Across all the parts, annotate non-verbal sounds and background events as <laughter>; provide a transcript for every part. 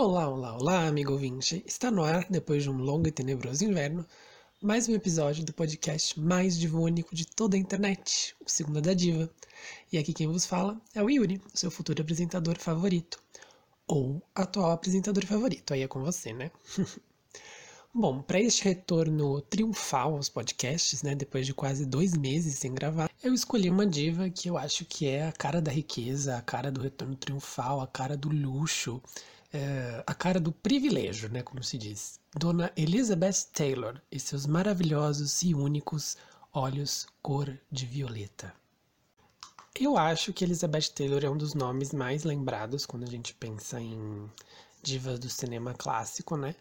Olá, olá, olá, amigo ouvinte! Está no ar, depois de um longo e tenebroso inverno, mais um episódio do podcast mais divônico de toda a internet, o Segunda da Diva. E aqui quem vos fala é o Yuri, seu futuro apresentador favorito. Ou atual apresentador favorito, aí é com você, né? <laughs> Bom, para este retorno triunfal aos podcasts, né, depois de quase dois meses sem gravar, eu escolhi uma diva que eu acho que é a cara da riqueza, a cara do retorno triunfal, a cara do luxo, é, a cara do privilégio, né, como se diz. Dona Elizabeth Taylor e seus maravilhosos e únicos olhos cor de violeta. Eu acho que Elizabeth Taylor é um dos nomes mais lembrados quando a gente pensa em divas do cinema clássico, né?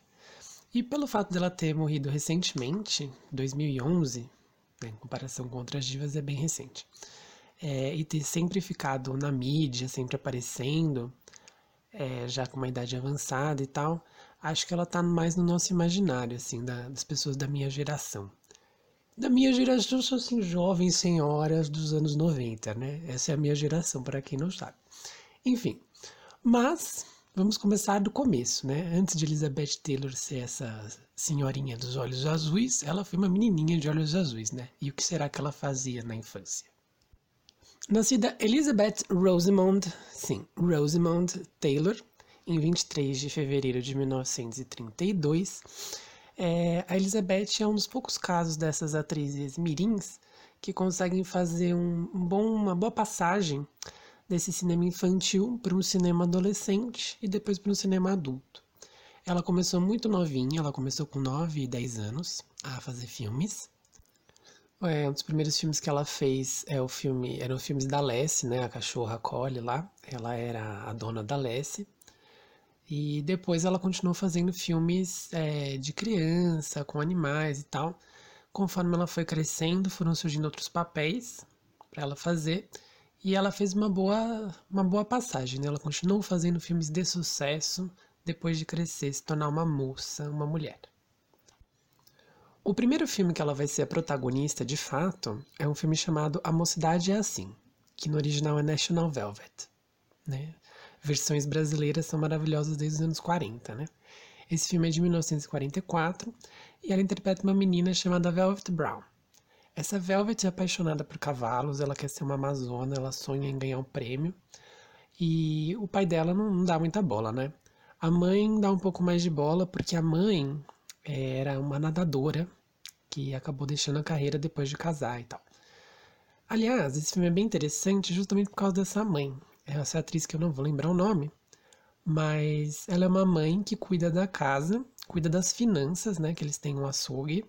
E pelo fato dela ter morrido recentemente, 2011, né, em comparação com outras divas, é bem recente, é, e ter sempre ficado na mídia, sempre aparecendo, é, já com uma idade avançada e tal, acho que ela tá mais no nosso imaginário, assim, da, das pessoas da minha geração. Da minha geração, são assim, jovens senhoras dos anos 90, né? Essa é a minha geração, para quem não sabe. Enfim, mas vamos começar do começo, né? Antes de Elizabeth Taylor ser essa senhorinha dos olhos azuis, ela foi uma menininha de olhos azuis, né? E o que será que ela fazia na infância? Nascida Elizabeth Rosamond, sim, Rosamond Taylor, em 23 de fevereiro de 1932, é, a Elizabeth é um dos poucos casos dessas atrizes mirins que conseguem fazer um, um bom, uma boa passagem desse cinema infantil para um cinema adolescente e depois para um cinema adulto. Ela começou muito novinha, ela começou com 9 e 10 anos a fazer filmes. É, um dos primeiros filmes que ela fez é o filme, eram filmes da Lessie, né? A cachorra Collie lá. Ela era a dona da Lessie. E depois ela continuou fazendo filmes é, de criança, com animais e tal. Conforme ela foi crescendo, foram surgindo outros papéis para ela fazer. E ela fez uma boa, uma boa passagem, né? Ela continuou fazendo filmes de sucesso depois de crescer, se tornar uma moça, uma mulher. O primeiro filme que ela vai ser a protagonista, de fato, é um filme chamado A Mocidade é Assim, que no original é National Velvet. Né? Versões brasileiras são maravilhosas desde os anos 40, né? Esse filme é de 1944 e ela interpreta uma menina chamada Velvet Brown. Essa Velvet é apaixonada por cavalos, ela quer ser uma amazona, ela sonha em ganhar um prêmio e o pai dela não dá muita bola, né? A mãe dá um pouco mais de bola porque a mãe era uma nadadora que acabou deixando a carreira depois de casar e tal. Aliás, esse filme é bem interessante justamente por causa dessa mãe. Essa atriz que eu não vou lembrar o nome, mas ela é uma mãe que cuida da casa, cuida das finanças, né? Que eles têm um açougue.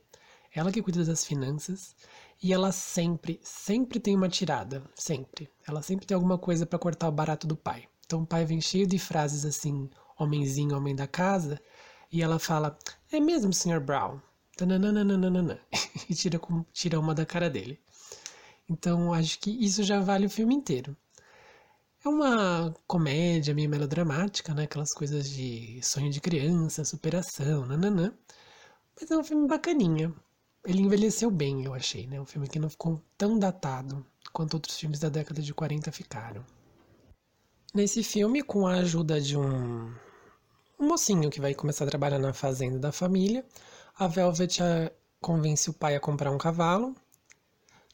Ela que cuida das finanças e ela sempre, sempre tem uma tirada, sempre. Ela sempre tem alguma coisa para cortar o barato do pai. Então o pai vem cheio de frases assim, homenzinho, homem da casa, e ela fala: "É mesmo, Sr. Brown? E tira, tira uma da cara dele. Então acho que isso já vale o filme inteiro. É uma comédia meio melodramática, né? Aquelas coisas de sonho de criança, superação, nananã. Mas é um filme bacaninha. Ele envelheceu bem, eu achei, né? Um filme que não ficou tão datado quanto outros filmes da década de 40 ficaram. Nesse filme, com a ajuda de um, um mocinho que vai começar a trabalhar na fazenda da família, a Velvet convence o pai a comprar um cavalo.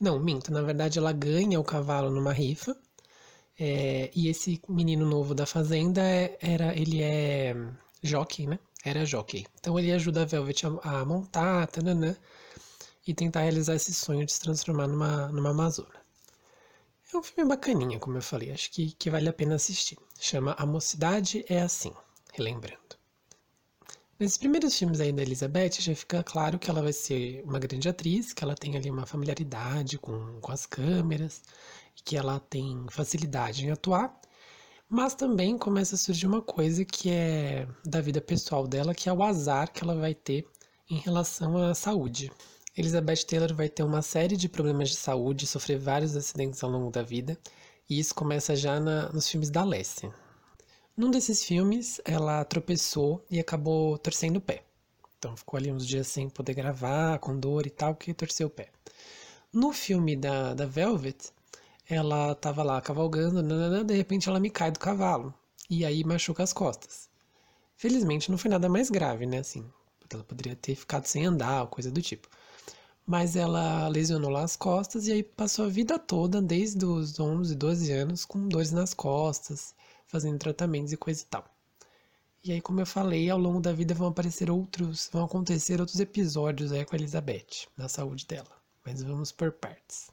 Não, minto, na verdade ela ganha o cavalo numa rifa. É, e esse menino novo da fazenda é, era, ele é jockey, né? Era jockey. Então ele ajuda a Velvet a, a montar, tananã, e tentar realizar esse sonho de se transformar numa, numa Amazona. É um filme bacaninha, como eu falei, acho que, que vale a pena assistir. Chama A Mocidade é Assim, relembrando. Nesses primeiros filmes aí da Elizabeth já fica claro que ela vai ser uma grande atriz, que ela tem ali uma familiaridade com, com as câmeras, que ela tem facilidade em atuar, mas também começa a surgir uma coisa que é da vida pessoal dela, que é o azar que ela vai ter em relação à saúde. Elizabeth Taylor vai ter uma série de problemas de saúde, sofrer vários acidentes ao longo da vida, e isso começa já na, nos filmes da Lessie. Num desses filmes, ela tropeçou e acabou torcendo o pé. Então ficou ali uns dias sem poder gravar, com dor e tal, que torceu o pé. No filme da, da Velvet, ela tava lá cavalgando, nanana, de repente ela me cai do cavalo. E aí machuca as costas. Felizmente não foi nada mais grave, né? Assim, ela poderia ter ficado sem andar, ou coisa do tipo. Mas ela lesionou lá as costas e aí passou a vida toda, desde os 11, 12 anos, com dores nas costas, fazendo tratamentos e coisa e tal. E aí, como eu falei, ao longo da vida vão aparecer outros, vão acontecer outros episódios aí com a Elizabeth, na saúde dela. Mas vamos por partes.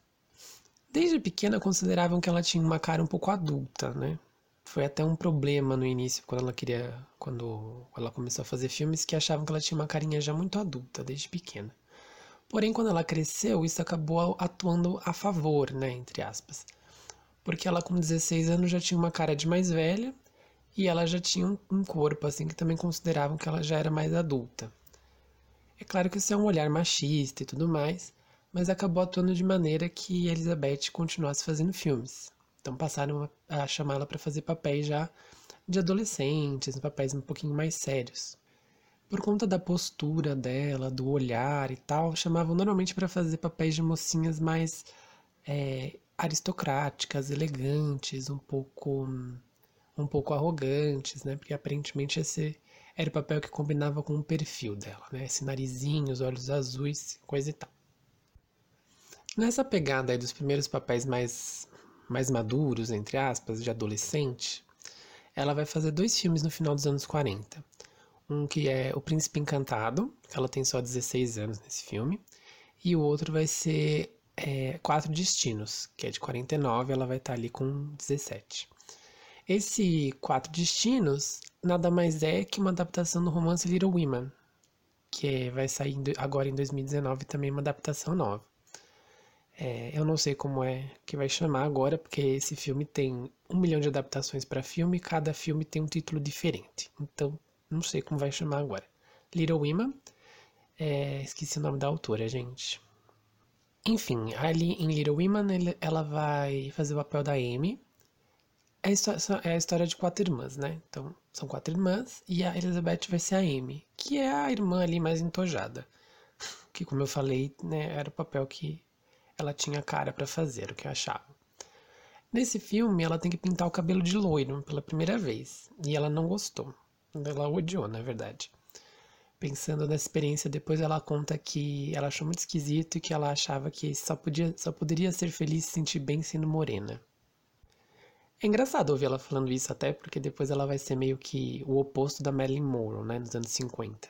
Desde pequena consideravam que ela tinha uma cara um pouco adulta, né? Foi até um problema no início, quando ela queria. Quando ela começou a fazer filmes, que achavam que ela tinha uma carinha já muito adulta, desde pequena. Porém, quando ela cresceu, isso acabou atuando a favor, né? Entre aspas. Porque ela, com 16 anos, já tinha uma cara de mais velha e ela já tinha um corpo, assim, que também consideravam que ela já era mais adulta. É claro que isso é um olhar machista e tudo mais, mas acabou atuando de maneira que Elizabeth continuasse fazendo filmes. Então passaram a, chamá-la para fazer papéis já de adolescentes, papéis um pouquinho mais sérios. Por conta da postura dela, do olhar e tal, chamavam normalmente para fazer papéis de mocinhas mais é, aristocráticas, elegantes, um pouco um pouco arrogantes, né? Porque aparentemente esse era o papel que combinava com o perfil dela, né? Esse narizinho, os olhos azuis, coisa e tal. Nessa pegada aí dos primeiros papéis mais, mais maduros, entre aspas, de adolescente, ela vai fazer dois filmes no final dos anos 40. Um que é O Príncipe Encantado, que ela tem só 16 anos nesse filme, e o outro vai ser é, Quatro Destinos, que é de 49, ela vai estar tá ali com 17. Esse Quatro Destinos nada mais é que uma adaptação do romance Little Women, que é, vai sair agora em 2019 também uma adaptação nova. É, eu não sei como é que vai chamar agora, porque esse filme tem um milhão de adaptações para filme e cada filme tem um título diferente. Então, não sei como vai chamar agora. Little Women, é, esqueci o nome da autora, gente. Enfim, ali em Little Women ela vai fazer o papel da Amy. É a história de quatro irmãs, né? Então, são quatro irmãs e a Elizabeth vai ser a Amy, que é a irmã ali mais entojada. Que, como eu falei, né, era o papel que ela tinha cara para fazer, o que eu achava. Nesse filme, ela tem que pintar o cabelo de loiro pela primeira vez, e ela não gostou. Ela odiou, na verdade. Pensando na experiência, depois ela conta que ela achou muito esquisito e que ela achava que só, podia, só poderia ser feliz e se sentir bem sendo morena. É engraçado ouvir ela falando isso até porque depois ela vai ser meio que o oposto da Marilyn Monroe, né, nos anos 50.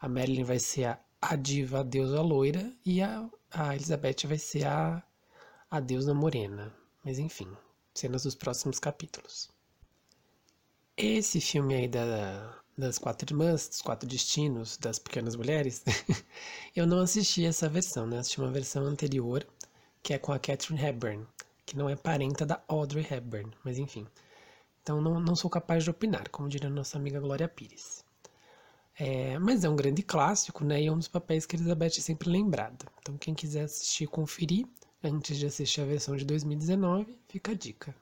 A Marilyn vai ser a, a diva, a deusa loira, e a a Elizabeth vai ser a, a deusa morena. Mas enfim, cenas dos próximos capítulos. Esse filme aí da, das quatro irmãs, dos quatro destinos, das pequenas mulheres, <laughs> eu não assisti essa versão, né? Assisti uma versão anterior, que é com a Catherine Hepburn, que não é parenta da Audrey Hepburn, mas enfim. Então não, não sou capaz de opinar, como diria nossa amiga Glória Pires. É, mas é um grande clássico, né? E é um dos papéis que Elizabeth é sempre lembrada. Então, quem quiser assistir conferir, antes de assistir a versão de 2019, fica a dica.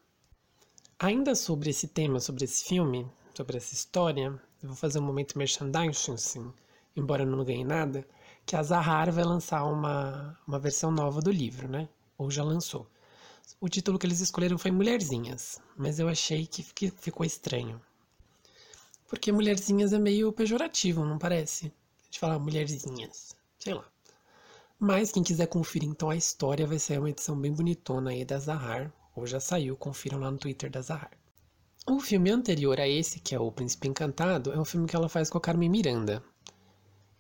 Ainda sobre esse tema, sobre esse filme, sobre essa história, vou fazer um momento merchandising, sim, embora eu não ganhe nada, que a Zahar vai lançar uma, uma versão nova do livro, né? Ou já lançou. O título que eles escolheram foi Mulherzinhas, mas eu achei que ficou estranho. Porque mulherzinhas é meio pejorativo, não parece? De falar mulherzinhas, sei lá. Mas quem quiser conferir então a história, vai sair uma edição bem bonitona aí da Zahar, ou já saiu, confiram lá no Twitter da Zahar. O filme anterior a esse, que é O Príncipe Encantado, é um filme que ela faz com a Carmen Miranda.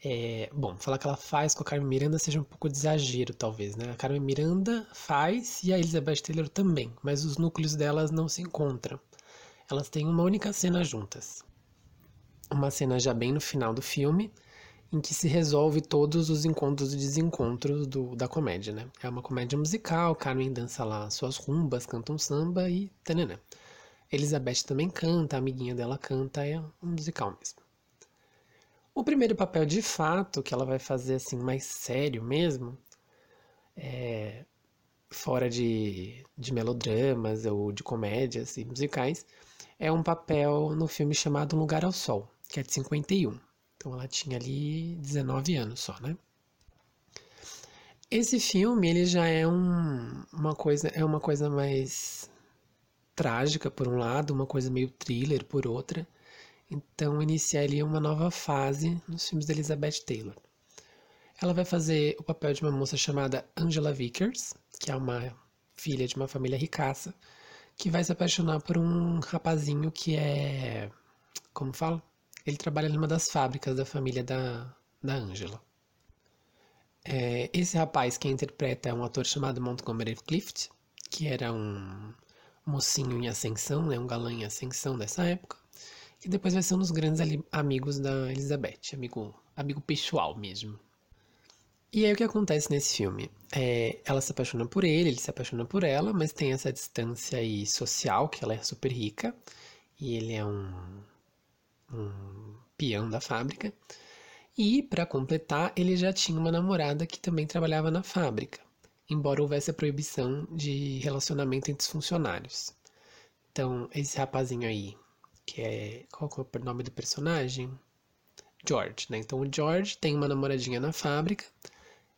É, bom, falar que ela faz com a Carmen Miranda seja um pouco de exagero, talvez, né? A Carmen Miranda faz e a Elizabeth Taylor também, mas os núcleos delas não se encontram. Elas têm uma única cena juntas uma cena já bem no final do filme, em que se resolve todos os encontros e desencontros do, da comédia, né? É uma comédia musical, Carmen dança lá suas rumbas, canta um samba e tanana. Elizabeth também canta, a amiguinha dela canta, é um musical mesmo. O primeiro papel de fato que ela vai fazer assim mais sério mesmo, é, fora de, de melodramas ou de comédias e musicais, é um papel no filme chamado Lugar ao Sol, que é de 51. Então ela tinha ali 19 anos só, né? Esse filme, ele já é um, uma coisa, é uma coisa mais trágica por um lado, uma coisa meio thriller por outra. Então inicia ali uma nova fase nos filmes de Elizabeth Taylor. Ela vai fazer o papel de uma moça chamada Angela Vickers, que é uma filha de uma família ricaça, que vai se apaixonar por um rapazinho que é. Como fala? Ele trabalha numa das fábricas da família da, da Angela. É, esse rapaz que interpreta é um ator chamado Montgomery Clift, que era um mocinho em ascensão, né, um galã em ascensão dessa época, e depois vai ser um dos grandes amigos da Elizabeth, amigo, amigo pessoal mesmo. E aí o que acontece nesse filme? É, ela se apaixona por ele, ele se apaixona por ela, mas tem essa distância aí social, que ela é super rica, e ele é um, um peão da fábrica. E, para completar, ele já tinha uma namorada que também trabalhava na fábrica, embora houvesse a proibição de relacionamento entre os funcionários. Então, esse rapazinho aí, que é. Qual é o nome do personagem? George, né? Então, o George tem uma namoradinha na fábrica,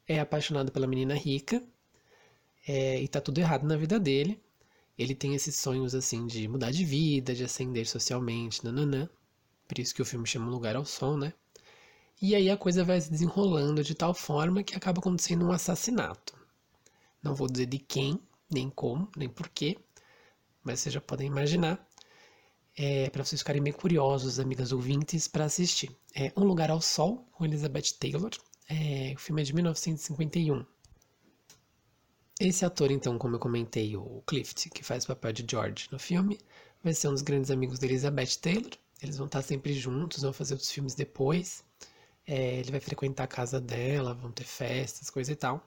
é apaixonado pela menina rica, é, e tá tudo errado na vida dele. Ele tem esses sonhos, assim, de mudar de vida, de ascender socialmente, nananã. Por isso que o filme chama Lugar ao Sol, né? E aí a coisa vai se desenrolando de tal forma que acaba acontecendo um assassinato. Não vou dizer de quem, nem como, nem porquê, mas vocês já podem imaginar. É, para vocês ficarem bem curiosos, amigas ouvintes, para assistir. É Um Lugar ao Sol, com Elizabeth Taylor. É, o filme é de 1951. Esse ator, então, como eu comentei, o Clift, que faz o papel de George no filme, vai ser um dos grandes amigos de Elizabeth Taylor. Eles vão estar sempre juntos, vão fazer outros filmes depois. É, ele vai frequentar a casa dela, vão ter festas, coisa e tal.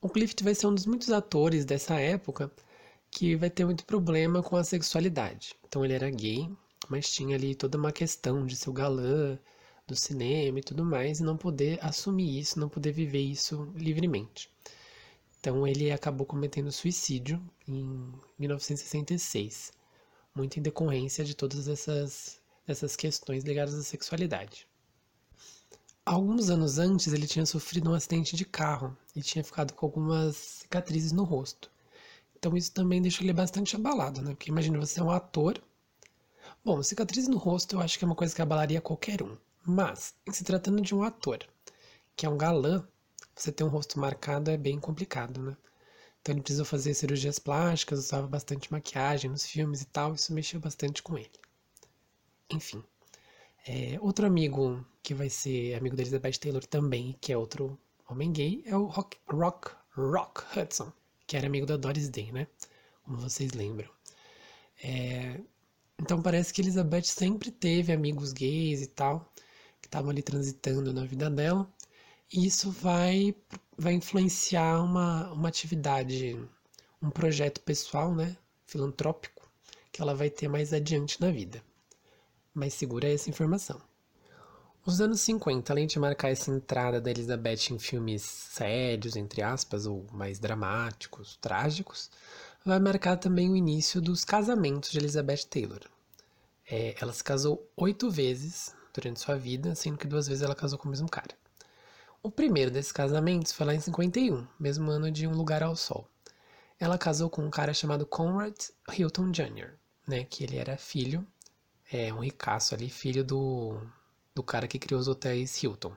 O Clift vai ser um dos muitos atores dessa época que vai ter muito problema com a sexualidade. Então ele era gay, mas tinha ali toda uma questão de ser o galã do cinema e tudo mais, e não poder assumir isso, não poder viver isso livremente. Então ele acabou cometendo suicídio em 1966, muito em decorrência de todas essas, essas questões ligadas à sexualidade. Alguns anos antes, ele tinha sofrido um acidente de carro e tinha ficado com algumas cicatrizes no rosto. Então isso também deixou ele bastante abalado, né? Porque imagina, você é um ator. Bom, cicatriz no rosto eu acho que é uma coisa que abalaria qualquer um. Mas, em se tratando de um ator, que é um galã, você ter um rosto marcado é bem complicado, né? Então ele precisou fazer cirurgias plásticas, usava bastante maquiagem nos filmes e tal, isso mexeu bastante com ele. Enfim. É, outro amigo que vai ser amigo da Elizabeth Taylor também, que é outro homem gay, é o Rock, Rock, Rock Hudson, que era amigo da Doris Day, né? Como vocês lembram. É, então parece que Elizabeth sempre teve amigos gays e tal, que estavam ali transitando na vida dela. E isso vai, vai influenciar uma, uma atividade, um projeto pessoal, né? Filantrópico, que ela vai ter mais adiante na vida mas segura essa informação. Os anos 50, além de marcar essa entrada da Elizabeth em filmes sérios, entre aspas, ou mais dramáticos, trágicos, vai marcar também o início dos casamentos de Elizabeth Taylor. É, ela se casou oito vezes durante sua vida, sendo que duas vezes ela casou com o mesmo cara. O primeiro desses casamentos foi lá em 51, mesmo ano de Um Lugar ao Sol. Ela casou com um cara chamado Conrad Hilton Jr., né, que ele era filho é um ricaço ali, filho do, do cara que criou os hotéis Hilton.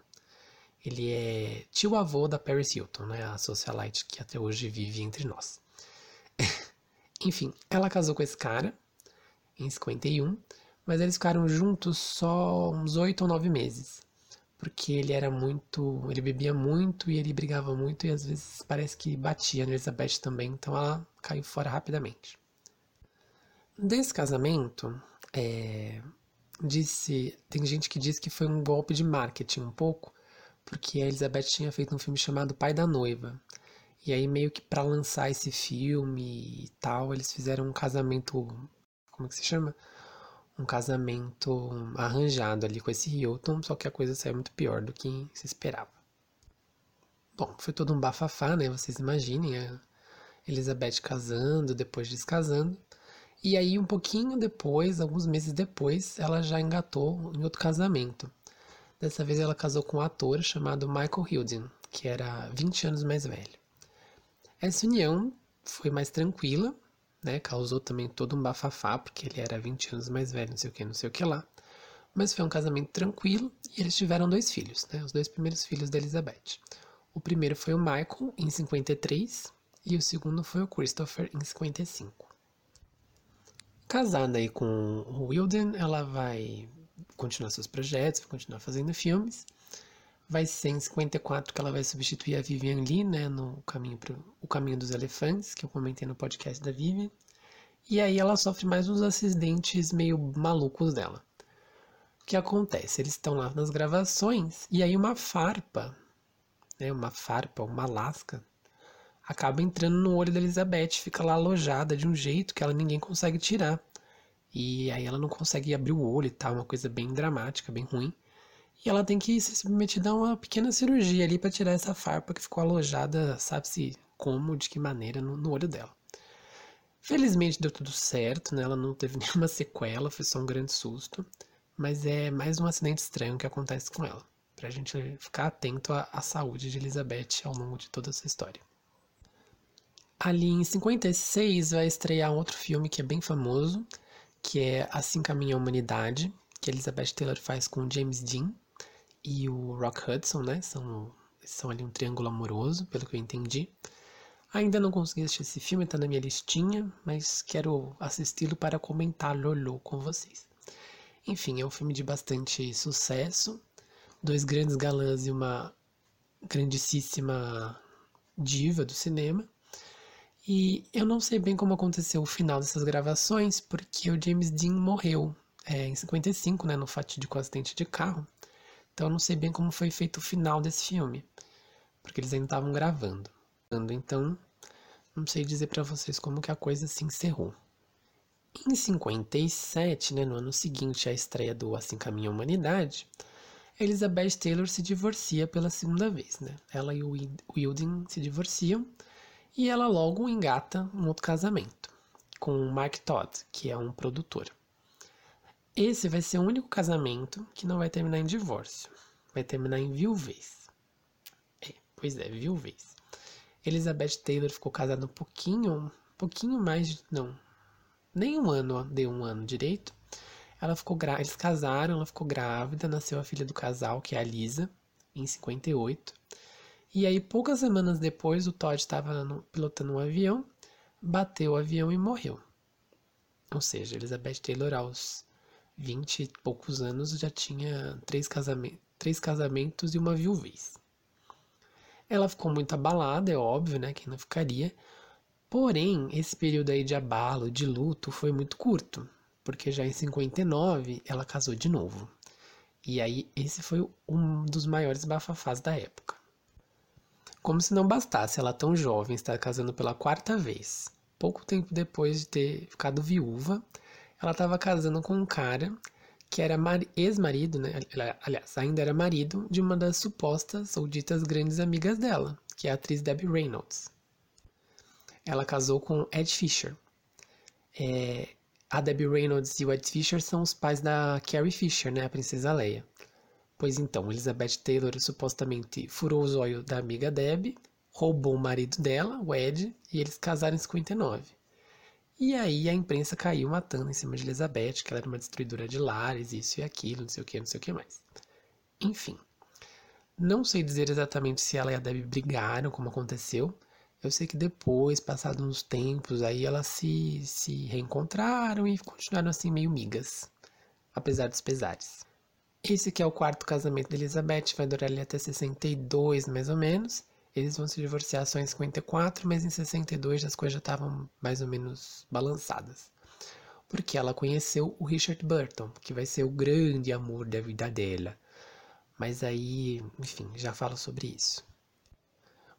Ele é tio-avô da Paris Hilton, né, a socialite que até hoje vive entre nós. <laughs> Enfim, ela casou com esse cara em 51, mas eles ficaram juntos só uns oito ou nove meses. Porque ele era muito. Ele bebia muito e ele brigava muito e às vezes parece que batia na Elizabeth também, então ela caiu fora rapidamente. Desse casamento, é, disse, tem gente que diz que foi um golpe de marketing um pouco, porque a Elizabeth tinha feito um filme chamado Pai da Noiva. E aí meio que para lançar esse filme e tal, eles fizeram um casamento, como é que se chama? Um casamento arranjado ali com esse Hilton, só que a coisa saiu muito pior do que se esperava. Bom, foi todo um bafafá, né? Vocês imaginem a Elizabeth casando, depois descasando. E aí, um pouquinho depois, alguns meses depois, ela já engatou em outro casamento. Dessa vez ela casou com um ator chamado Michael Hilden, que era 20 anos mais velho. Essa união foi mais tranquila, né? Causou também todo um bafafá, porque ele era 20 anos mais velho, não sei o que, não sei o que lá. Mas foi um casamento tranquilo e eles tiveram dois filhos, né? Os dois primeiros filhos da Elizabeth. O primeiro foi o Michael, em 53, e o segundo foi o Christopher, em 55. Casada aí com o Wilden, ela vai continuar seus projetos, vai continuar fazendo filmes. Vai ser em 54 que ela vai substituir a Vivian Lee, né, no caminho pro, o caminho dos elefantes, que eu comentei no podcast da Vivian. E aí ela sofre mais uns acidentes meio malucos dela. O que acontece? Eles estão lá nas gravações e aí uma farpa, né, uma farpa, uma lasca, acaba entrando no olho da Elizabeth, fica lá alojada de um jeito que ela ninguém consegue tirar. E aí ela não consegue abrir o olho e tal, uma coisa bem dramática, bem ruim. E ela tem que se submeter a uma pequena cirurgia ali para tirar essa farpa que ficou alojada, sabe-se como, de que maneira, no, no olho dela. Felizmente deu tudo certo, né? Ela não teve <laughs> nenhuma sequela, foi só um grande susto. Mas é mais um acidente estranho que acontece com ela. Pra gente ficar atento à, à saúde de Elizabeth ao longo de toda essa história. Ali em 56 vai estrear outro filme que é bem famoso, que é Assim Caminha a Humanidade, que Elizabeth Taylor faz com James Dean e o Rock Hudson, né? São, são ali um triângulo amoroso, pelo que eu entendi. Ainda não consegui assistir esse filme, tá na minha listinha, mas quero assisti-lo para comentar-lo com vocês. Enfim, é um filme de bastante sucesso. Dois grandes galãs e uma grandíssima diva do cinema. E eu não sei bem como aconteceu o final dessas gravações, porque o James Dean morreu é, em 55, né, no fatídico acidente de carro. Então eu não sei bem como foi feito o final desse filme, porque eles ainda estavam gravando. Então, não sei dizer para vocês como que a coisa se encerrou. Em 57, né, no ano seguinte à estreia do Assim Caminha a Humanidade, Elizabeth Taylor se divorcia pela segunda vez. Né? Ela e o Wilding se divorciam e ela logo engata um outro casamento com o Mark Todd, que é um produtor. Esse vai ser o único casamento que não vai terminar em divórcio, vai terminar em viuvez. É, pois é, viuvez. Elizabeth Taylor ficou casada um pouquinho, um pouquinho mais, não, nem um ano, deu um ano direito. Ela ficou grávida, eles casaram, ela ficou grávida, nasceu a filha do casal, que é a Lisa, em 58. E aí, poucas semanas depois, o Todd estava pilotando um avião, bateu o avião e morreu. Ou seja, Elizabeth Taylor, aos 20 e poucos anos, já tinha três, casamentos, três casamentos e uma viuvez. Ela ficou muito abalada, é óbvio, né? Quem não ficaria. Porém, esse período aí de abalo, de luto, foi muito curto, porque já em 59 ela casou de novo. E aí, esse foi um dos maiores bafafás da época. Como se não bastasse ela tão jovem estar casando pela quarta vez. Pouco tempo depois de ter ficado viúva, ela estava casando com um cara que era ex-marido, né? Aliás, ainda era marido de uma das supostas ou ditas grandes amigas dela, que é a atriz Debbie Reynolds. Ela casou com Ed Fisher. É, a Debbie Reynolds e o Ed Fisher são os pais da Carrie Fisher, né? A princesa Leia. Pois então, Elizabeth Taylor supostamente furou os olhos da amiga Debbie, roubou o marido dela, o Ed, e eles casaram em 59. E aí a imprensa caiu matando em cima de Elizabeth, que ela era uma destruidora de lares, isso e aquilo, não sei o que, não sei o que mais. Enfim. Não sei dizer exatamente se ela e a Debbie brigaram, como aconteceu. Eu sei que depois, passados uns tempos, aí elas se, se reencontraram e continuaram assim meio migas, apesar dos pesares. Esse que é o quarto casamento de Elizabeth, vai durar ali até 62 mais ou menos. Eles vão se divorciar só em 54, mas em 62 as coisas já estavam mais ou menos balançadas. Porque ela conheceu o Richard Burton, que vai ser o grande amor da vida dela. Mas aí, enfim, já falo sobre isso.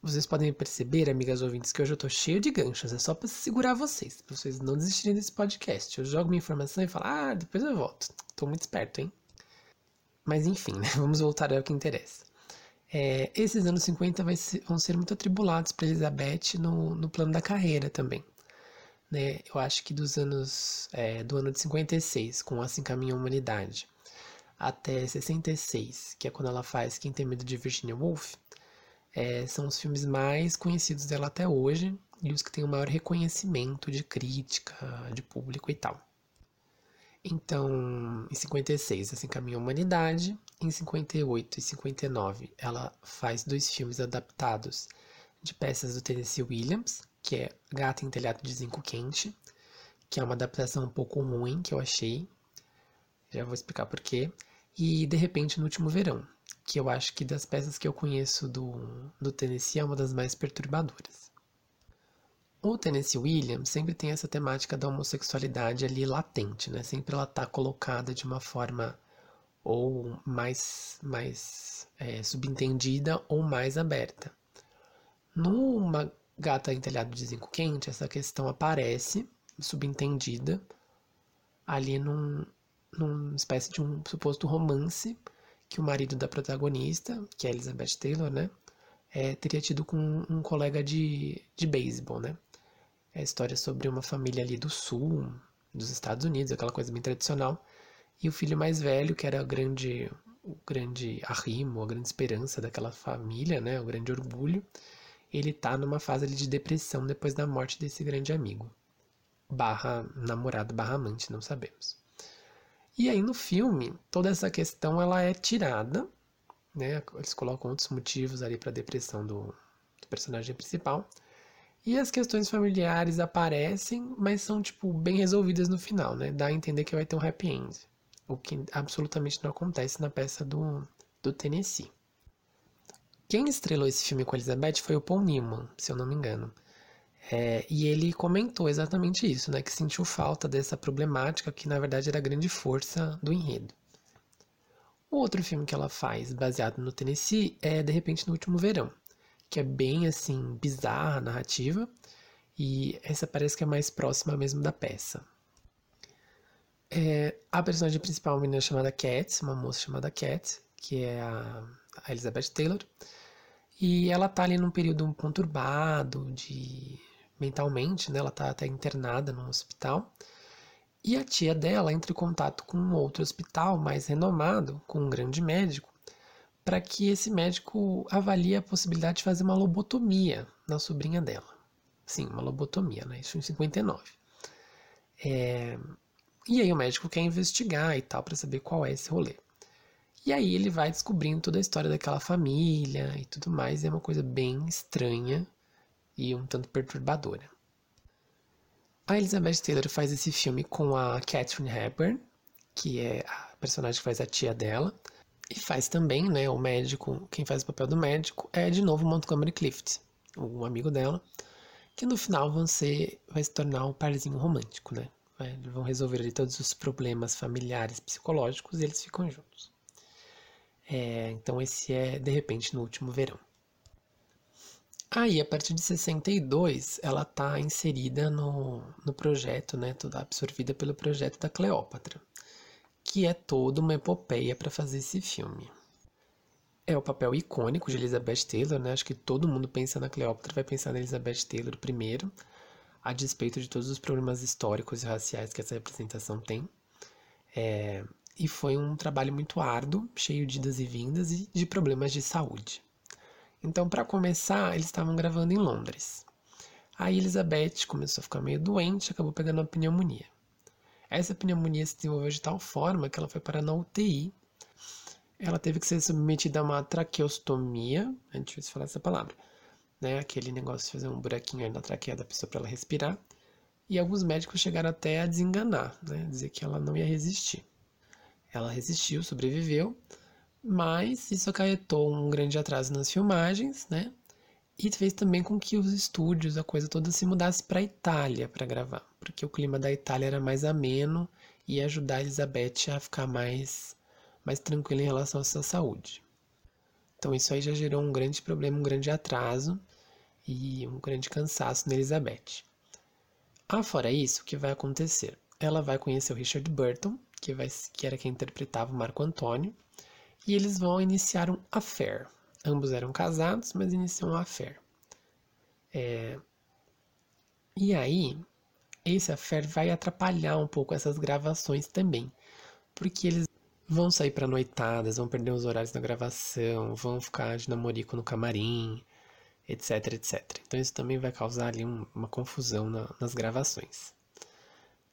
Vocês podem perceber, amigas ouvintes, que hoje eu tô cheio de ganchos. É só para segurar vocês, pra vocês não desistirem desse podcast. Eu jogo minha informação e falo, ah, depois eu volto. Tô muito esperto, hein? Mas enfim, né? <laughs> Vamos voltar ao que interessa. É, esses anos 50 ser, vão ser muito atribulados para Elizabeth no, no plano da carreira também. Né? Eu acho que dos anos é, do ano de 56, com Assim Caminha a Humanidade, até 66, que é quando ela faz Quem Tem Medo de Virginia Woolf, é, são os filmes mais conhecidos dela até hoje e os que têm o maior reconhecimento de crítica, de público e tal. Então, em 56, assim caminha a humanidade. Em 58 e 59, ela faz dois filmes adaptados de peças do Tennessee Williams, que é Gata em Telhado de Zinco Quente, que é uma adaptação um pouco ruim que eu achei. Já vou explicar por quê. E De Repente no Último Verão, que eu acho que das peças que eu conheço do, do Tennessee é uma das mais perturbadoras. O Tennessee Williams sempre tem essa temática da homossexualidade ali latente, né? Sempre ela tá colocada de uma forma ou mais, mais é, subentendida ou mais aberta. Numa gata em telhado de zinco quente, essa questão aparece subentendida ali num, numa espécie de um suposto romance que o marido da protagonista, que é Elizabeth Taylor, né, é, teria tido com um colega de, de beisebol, né? É a história sobre uma família ali do sul, dos Estados Unidos, aquela coisa bem tradicional. E o filho mais velho, que era o grande, o grande arrimo, a grande esperança daquela família, né? O grande orgulho. Ele tá numa fase ali de depressão depois da morte desse grande amigo. Barra namorado, barra amante, não sabemos. E aí no filme, toda essa questão ela é tirada, né? Eles colocam outros motivos ali para depressão do, do personagem principal. E as questões familiares aparecem, mas são, tipo, bem resolvidas no final, né? Dá a entender que vai ter um happy end. O que absolutamente não acontece na peça do, do Tennessee. Quem estrelou esse filme com a Elizabeth foi o Paul Newman, se eu não me engano. É, e ele comentou exatamente isso, né? Que sentiu falta dessa problemática que, na verdade, era a grande força do enredo. O outro filme que ela faz, baseado no Tennessee, é De Repente no Último Verão que é bem assim bizarra a narrativa, e essa parece que é mais próxima mesmo da peça. É, a personagem principal é uma menina chamada Cat, uma moça chamada Cat, que é a, a Elizabeth Taylor, e ela tá ali num período conturbado de mentalmente, né? Ela tá até internada num hospital. E a tia dela entra em contato com um outro hospital mais renomado, com um grande médico, para que esse médico avalie a possibilidade de fazer uma lobotomia na sobrinha dela. Sim, uma lobotomia, né? Isso em 59. É... E aí o médico quer investigar e tal para saber qual é esse rolê. E aí ele vai descobrindo toda a história daquela família e tudo mais. E é uma coisa bem estranha e um tanto perturbadora. A Elizabeth Taylor faz esse filme com a Catherine Hepburn, que é a personagem que faz a tia dela. E faz também, né, o médico, quem faz o papel do médico é de novo Montgomery Clift, um amigo dela, que no final vão ser, vai se tornar um parzinho romântico, né? Vão resolver ali todos os problemas familiares, psicológicos e eles ficam juntos. É, então esse é De Repente no Último Verão. Aí, a partir de 62, ela está inserida no, no projeto, né, toda absorvida pelo projeto da Cleópatra que é toda uma epopeia para fazer esse filme. É o papel icônico de Elizabeth Taylor, né? Acho que todo mundo pensa na Cleópatra vai pensar na Elizabeth Taylor primeiro, a despeito de todos os problemas históricos e raciais que essa representação tem. É... E foi um trabalho muito árduo, cheio de idas e vindas e de problemas de saúde. Então, para começar, eles estavam gravando em Londres. Aí Elizabeth começou a ficar meio doente, acabou pegando uma pneumonia. Essa pneumonia se desenvolveu de tal forma que ela foi parar na UTI. Ela teve que ser submetida a uma traqueostomia, é difícil falar essa palavra, né? Aquele negócio de fazer um buraquinho aí na traqueia da pessoa para ela respirar. E alguns médicos chegaram até a desenganar, né? Dizer que ela não ia resistir. Ela resistiu, sobreviveu, mas isso acarretou um grande atraso nas filmagens, né? E fez também com que os estúdios, a coisa toda se mudasse para Itália para gravar, porque o clima da Itália era mais ameno e ia ajudar a Elizabeth a ficar mais, mais tranquila em relação à sua saúde. Então isso aí já gerou um grande problema, um grande atraso e um grande cansaço na Elizabeth. Ah, fora isso, o que vai acontecer? Ela vai conhecer o Richard Burton, que, vai, que era quem interpretava o Marco Antônio, e eles vão iniciar um affair, Ambos eram casados, mas iniciam um affair. É... E aí, esse affair vai atrapalhar um pouco essas gravações também, porque eles vão sair para noitadas, vão perder os horários da gravação, vão ficar de namorico no camarim, etc, etc. Então isso também vai causar ali um, uma confusão na, nas gravações.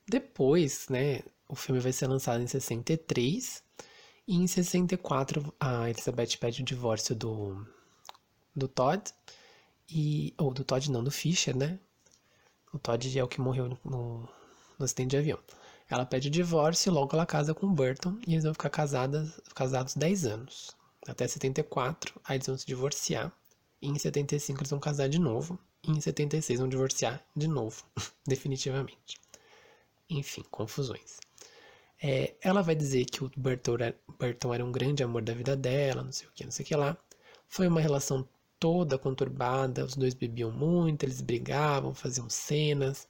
Depois, né, o filme vai ser lançado em 63 e em 64 a Elizabeth pede o divórcio do, do Todd e ou do Todd não, do Fisher, né? O Todd é o que morreu no, no, no acidente de avião. Ela pede o divórcio e logo ela casa com o Burton e eles vão ficar casadas, casados 10 anos. Até 74, aí eles vão se divorciar. E em 75 eles vão casar de novo. E em 76 vão divorciar de novo, <laughs> definitivamente. Enfim, confusões. É, ela vai dizer que o Burton era, Burton era um grande amor da vida dela, não sei o que, não sei o que lá. Foi uma relação toda conturbada, os dois bebiam muito, eles brigavam, faziam cenas,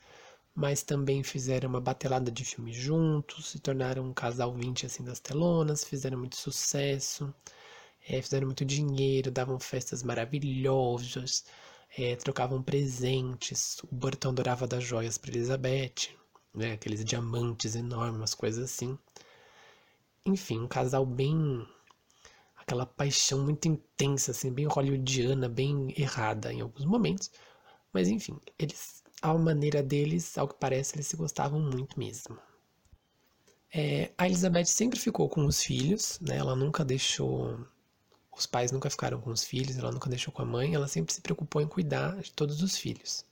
mas também fizeram uma batelada de filmes juntos, se tornaram um casal 20 assim das telonas, fizeram muito sucesso, é, fizeram muito dinheiro, davam festas maravilhosas, é, trocavam presentes. O Burton adorava dar joias para Elizabeth, né, aqueles diamantes enormes, umas coisas assim. Enfim, um casal bem. aquela paixão muito intensa, assim, bem hollywoodiana, bem errada em alguns momentos. Mas enfim, eles, a maneira deles, ao que parece, eles se gostavam muito mesmo. É, a Elizabeth sempre ficou com os filhos, né? Ela nunca deixou os pais nunca ficaram com os filhos, ela nunca deixou com a mãe, ela sempre se preocupou em cuidar de todos os filhos.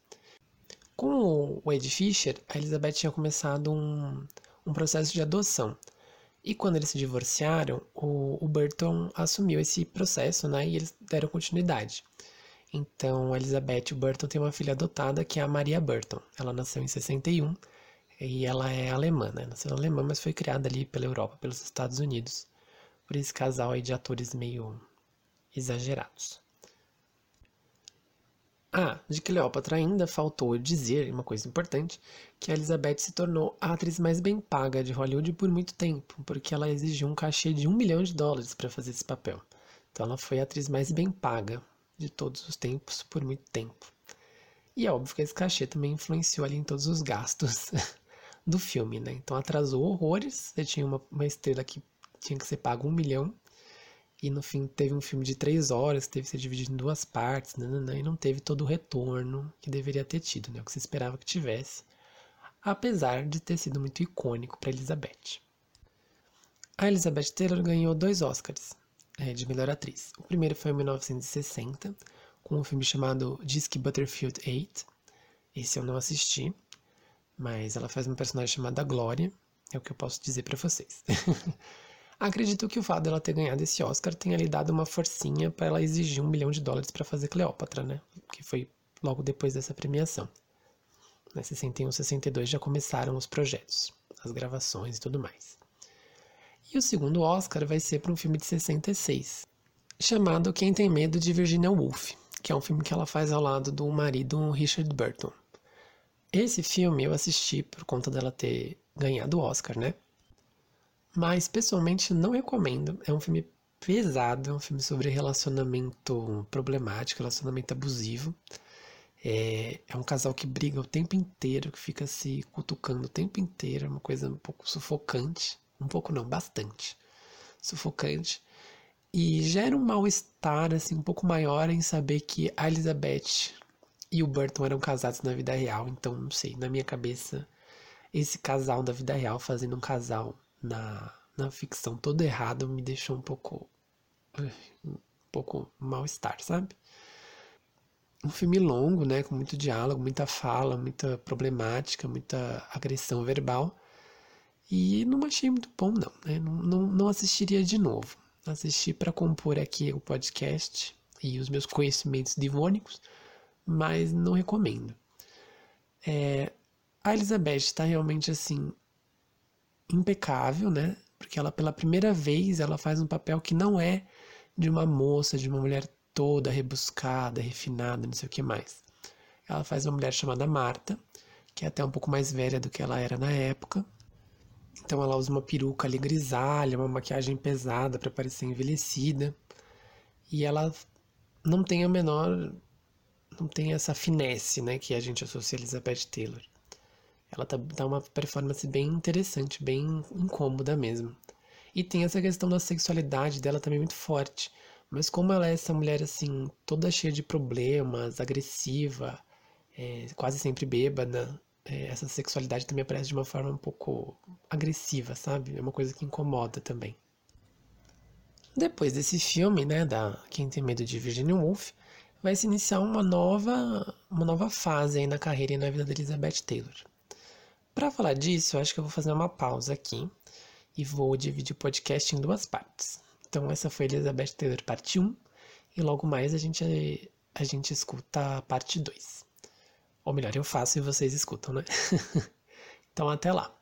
Com o Ed Fisher, a Elizabeth tinha começado um, um processo de adoção. E quando eles se divorciaram, o, o Burton assumiu esse processo, né? E eles deram continuidade. Então, a Elizabeth Burton têm uma filha adotada que é a Maria Burton. Ela nasceu em 61 e ela é alemã, né? Nasceu alemã, mas foi criada ali pela Europa, pelos Estados Unidos, por esse casal aí de atores meio exagerados. Ah, de Cleópatra ainda faltou dizer uma coisa importante, que a Elizabeth se tornou a atriz mais bem paga de Hollywood por muito tempo, porque ela exigiu um cachê de um milhão de dólares para fazer esse papel. Então ela foi a atriz mais bem paga de todos os tempos por muito tempo. E é óbvio que esse cachê também influenciou ali em todos os gastos <laughs> do filme, né? Então atrasou horrores. Você tinha uma, uma estrela que tinha que ser pago um milhão e no fim teve um filme de três horas, teve que ser dividido em duas partes, né, e não teve todo o retorno que deveria ter tido, né, o que se esperava que tivesse, apesar de ter sido muito icônico para Elizabeth. A Elizabeth Taylor ganhou dois Oscars é, de melhor atriz. O primeiro foi em 1960, com um filme chamado Disque Butterfield 8. Esse eu não assisti, mas ela faz uma personagem chamada Glória, é o que eu posso dizer para vocês. <laughs> Acredito que o fato dela ter ganhado esse Oscar tenha lhe dado uma forcinha para ela exigir um milhão de dólares para fazer Cleópatra, né? Que foi logo depois dessa premiação. Na 61 62 já começaram os projetos, as gravações e tudo mais. E o segundo Oscar vai ser para um filme de 66, chamado Quem Tem Medo de Virginia Woolf, que é um filme que ela faz ao lado do marido Richard Burton. Esse filme eu assisti por conta dela ter ganhado o Oscar, né? Mas pessoalmente não recomendo. É um filme pesado, é um filme sobre relacionamento problemático, relacionamento abusivo. É, é um casal que briga o tempo inteiro, que fica se cutucando o tempo inteiro, é uma coisa um pouco sufocante. Um pouco não, bastante sufocante. E gera um mal-estar assim, um pouco maior em saber que a Elizabeth e o Burton eram casados na vida real. Então, não sei, na minha cabeça, esse casal da vida real fazendo um casal na, na ficção todo errado me deixou um pouco. um pouco mal-estar, sabe? Um filme longo, né? Com muito diálogo, muita fala, muita problemática, muita agressão verbal. E não achei muito bom, não, né? Não, não, não assistiria de novo. Assisti para compor aqui o podcast e os meus conhecimentos divônicos, mas não recomendo. É, a Elizabeth está realmente assim impecável, né? Porque ela pela primeira vez ela faz um papel que não é de uma moça, de uma mulher toda rebuscada, refinada, não sei o que mais. Ela faz uma mulher chamada Marta, que é até um pouco mais velha do que ela era na época. Então ela usa uma peruca ali grisalha, uma maquiagem pesada para parecer envelhecida. E ela não tem a menor não tem essa finesse, né, que a gente associa a Elizabeth Taylor. Ela tá, tá uma performance bem interessante, bem incômoda mesmo. E tem essa questão da sexualidade dela também muito forte. Mas como ela é essa mulher assim, toda cheia de problemas, agressiva, é, quase sempre bêbada, é, essa sexualidade também aparece de uma forma um pouco agressiva, sabe? É uma coisa que incomoda também. Depois desse filme, né, da Quem Tem Medo de Virginia Woolf, vai se iniciar uma nova, uma nova fase aí na carreira e na vida da Elizabeth Taylor. Para falar disso, eu acho que eu vou fazer uma pausa aqui e vou dividir o podcast em duas partes. Então, essa foi Elizabeth Taylor parte 1 e logo mais a gente, a gente escuta a parte 2. Ou melhor, eu faço e vocês escutam, né? <laughs> então, até lá.